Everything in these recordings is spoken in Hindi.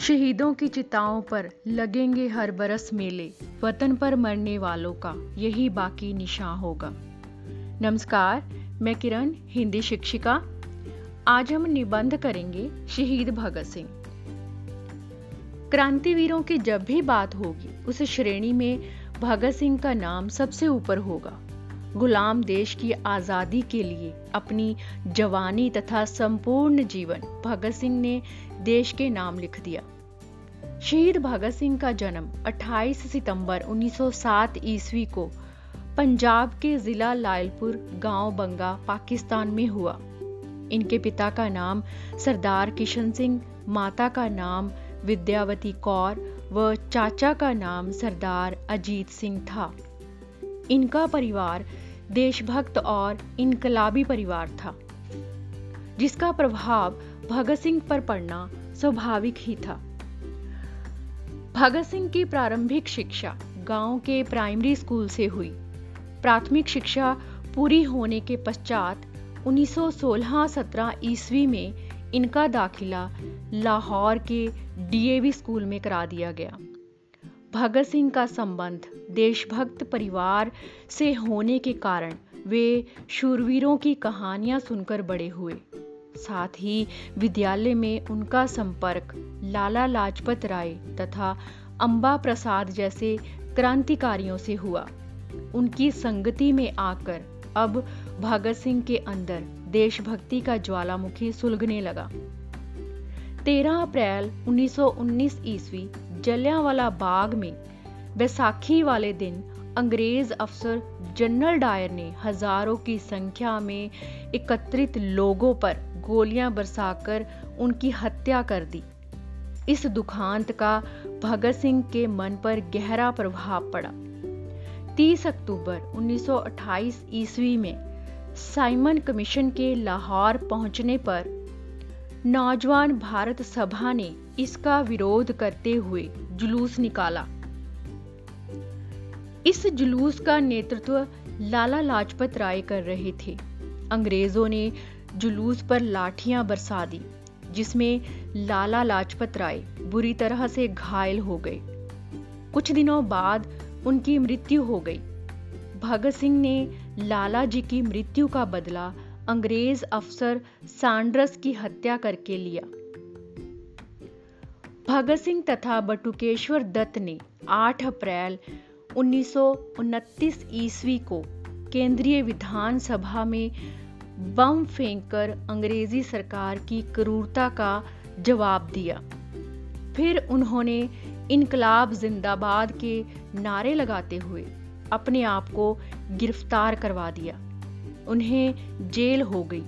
शहीदों की चिताओं पर लगेंगे हर बरस मेले, वतन पर मरने वालों का यही बाकी निशान होगा। नमस्कार, मैं किरण, हिंदी शिक्षिका। आज हम निबंध करेंगे शहीद भगत सिंह। क्रांतिवीरों की जब भी बात होगी, उस श्रेणी में भगत सिंह का नाम सबसे ऊपर होगा। गुलाम देश की आज़ादी के लिए अपनी जवानी तथा संपूर्ण जीवन भगत सिंह ने देश के नाम लिख दिया। शहीद भगत सिंह का जन्म 28 सितंबर 1907 ईस्वी को पंजाब के जिला लायलपुर गाँव बंगा, पाकिस्तान में हुआ। इनके पिता का नाम सरदार किशन सिंह, माता का नाम विद्यावती कौर व चाचा का नाम सरदार अजीत सिंह था। इनका परिवार देशभक्त और इनकलाबी परिवार था, जिसका प्रभाव भगत सिंह पर पड़ना स्वाभाविक ही था। भगत सिंह की प्रारंभिक शिक्षा गाँव के प्राइमरी स्कूल से हुई। प्राथमिक शिक्षा पूरी होने के पश्चात 1916-17 ईस्वी में इनका दाखिला लाहौर के डीएवी स्कूल में करा दिया गया। भगत सिंह का संबंध देशभक्त परिवार से होने के कारण वे शूरवीरों की कहानियाँ सुनकर बड़े हुए। साथ ही विद्यालय में उनका संपर्क लाला लाजपत राय तथा अंबा प्रसाद जैसे क्रांतिकारियों से हुआ। उनकी संगति में आकर अब भगत सिंह के अंदर देशभक्ति का ज्वालामुखी सुलगने लगा। 13 अप्रैल 1919 ईस्वी, जलियांवाला बाग में बैसाखी वाले दिन अंग्रेज़ अफसर जनरल डायर ने हज़ारों की संख्या में एकत्रित लोगों पर गोलियाँ बरसाकर उनकी हत्या कर दी। इस दुखांत का भगत सिंह के मन पर गहरा प्रभाव पड़ा। 30 अक्टूबर 1928 ईस्वी में साइमन कमीशन के लाहौर पहुँचने पर नौजवान भारत सभा ने इसका विरोध करते हुए जुलूस निकाला। इस जुलूस का नेतृत्व लाला लाजपत राय कर रहे थे। अंग्रेज़ों ने जुलूस पर लाठियाँ बरसा दी, जिसमें लाला लाजपत राय बुरी तरह से घायल हो गए। कुछ दिनों बाद उनकी मृत्यु हो गई। भगत सिंह ने लाला जी की मृत्यु का बदला अंग्रेज़ अफसर सांड्रस की हत्या करके लिया। भगत सिंह तथा बटुकेश्वर दत्त ने 8 अप्रैल उन्नीस सौ उनतीस ईस्वी को केंद्रीय विधानसभा में बम फेंककर अंग्रेज़ी सरकार की क्रूरता का जवाब दिया। फिर उन्होंने इनकलाब जिंदाबाद के नारे लगाते हुए अपने आप को गिरफ़्तार करवा दिया। उन्हें जेल हो गई।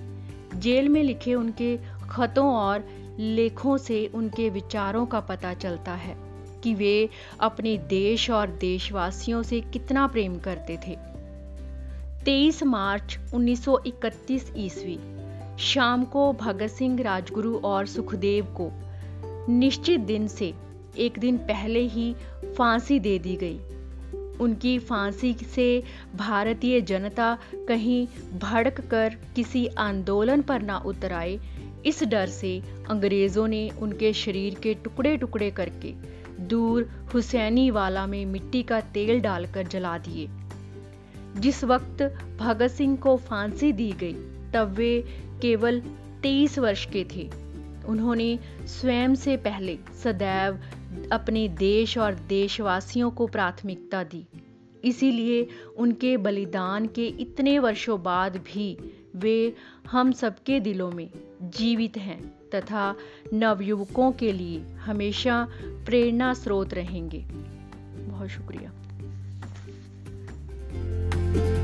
जेल में लिखे उनके खतों और लेखों से उनके विचारों का पता चलता है कि वे अपने देश और देशवासियों से कितना प्रेम करते थे। 23 मार्च 1931 ईस्वी, शाम को भगत सिंह राजगुरु और सुखदेव को निश्चित दिन से एक दिन पहले ही फांसी दे दी गई। उनकी फांसी से भारतीय जनता कहीं भड़क कर किसी आंदोलन पर ना उतर आए, इस डर से अंग्रेज़ों ने उनके शरीर के टुकड़े टुकड़े करके दूर हुसैनी वाला में मिट्टी का तेल डालकर जला दिए। जिस वक्त भगत सिंह को फांसी दी गई, तब वे केवल तेईस वर्ष के थे। उन्होंने स्वयं से पहले सदैव अपने देश और देशवासियों को प्राथमिकता दी। इसीलिए उनके बलिदान के इतने वर्षों बाद भी वे हम सबके दिलों में जीवित हैं तथा नवयुवकों के लिए हमेशा प्रेरणा स्रोत रहेंगे। बहुत शुक्रिया। thank you